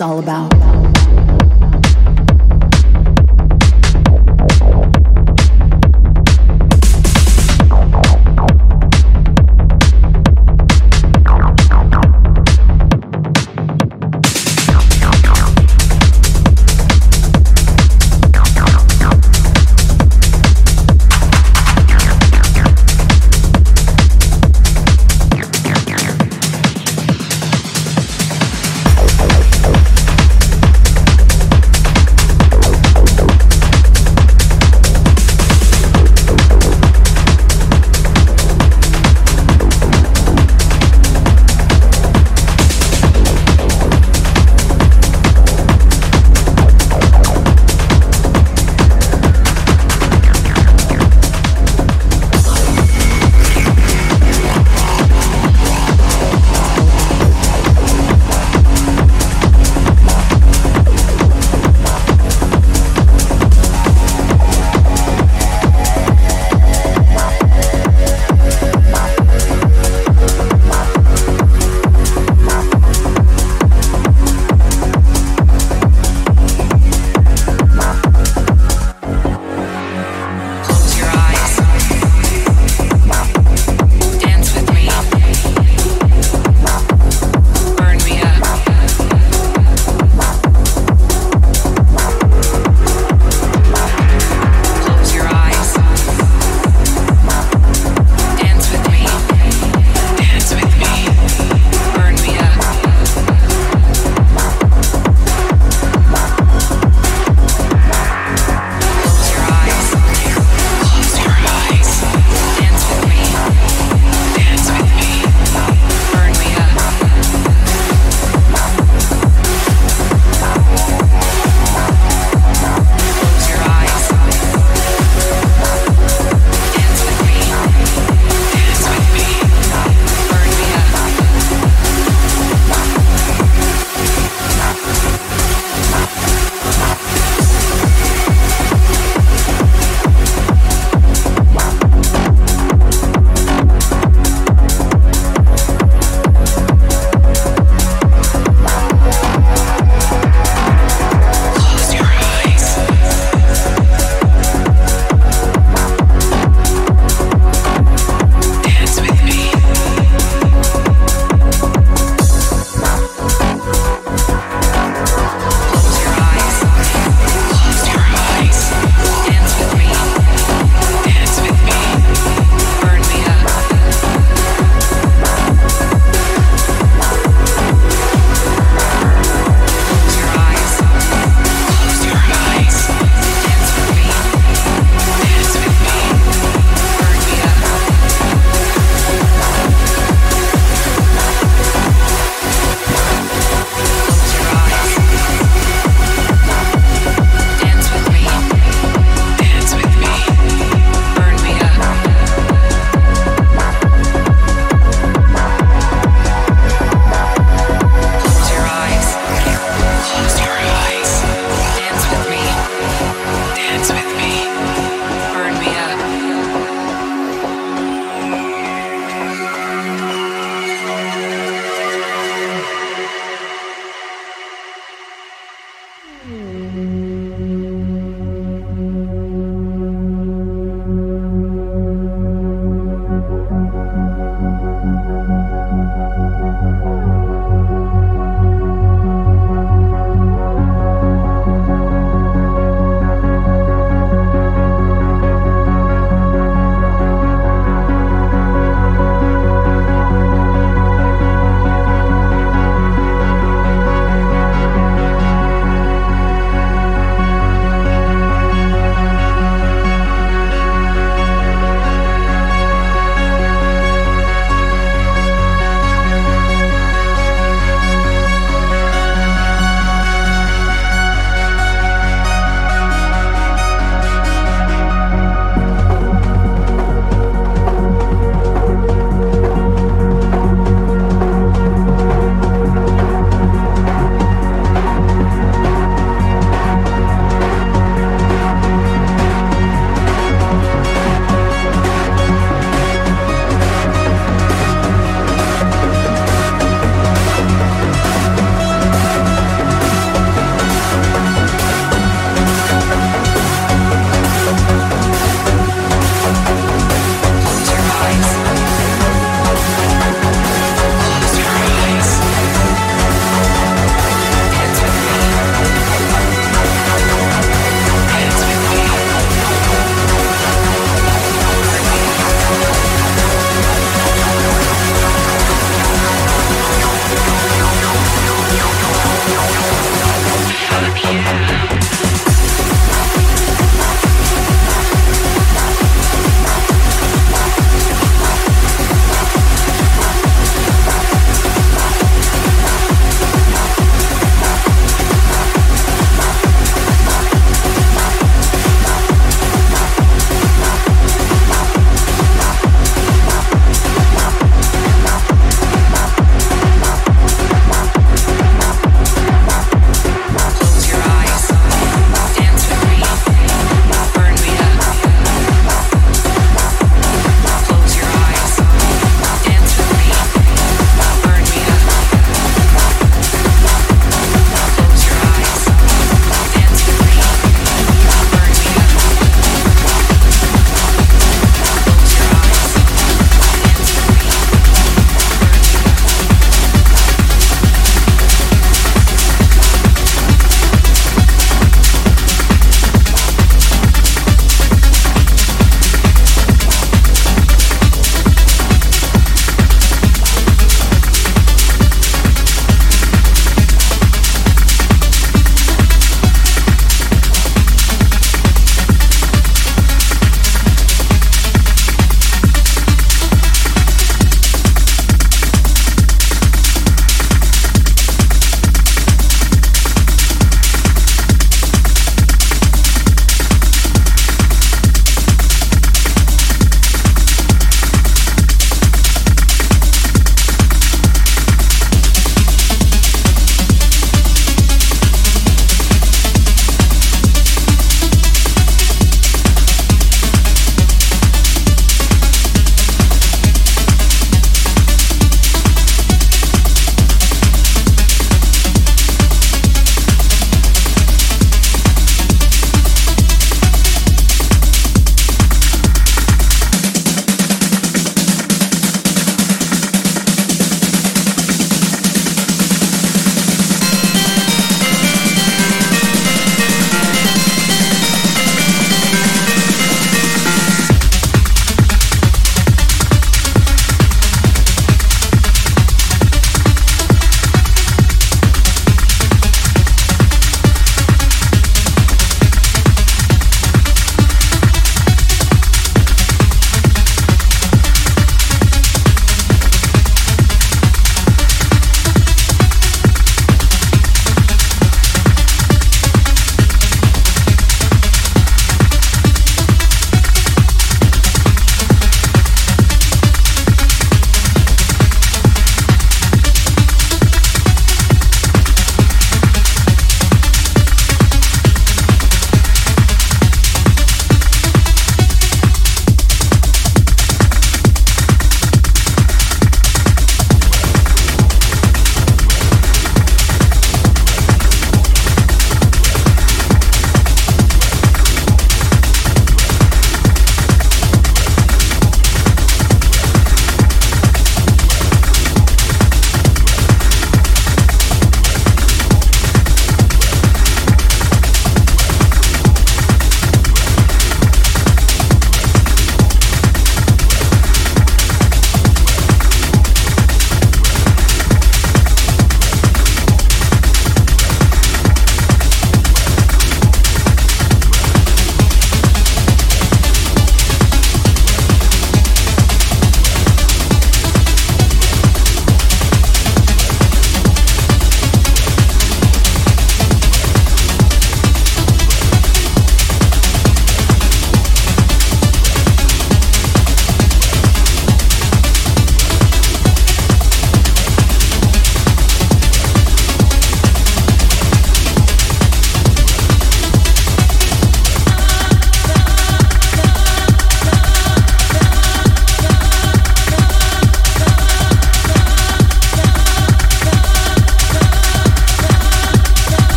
all about.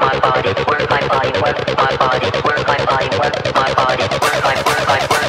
my body, work my body, work my body, work my body, work my body, work my body, work my body.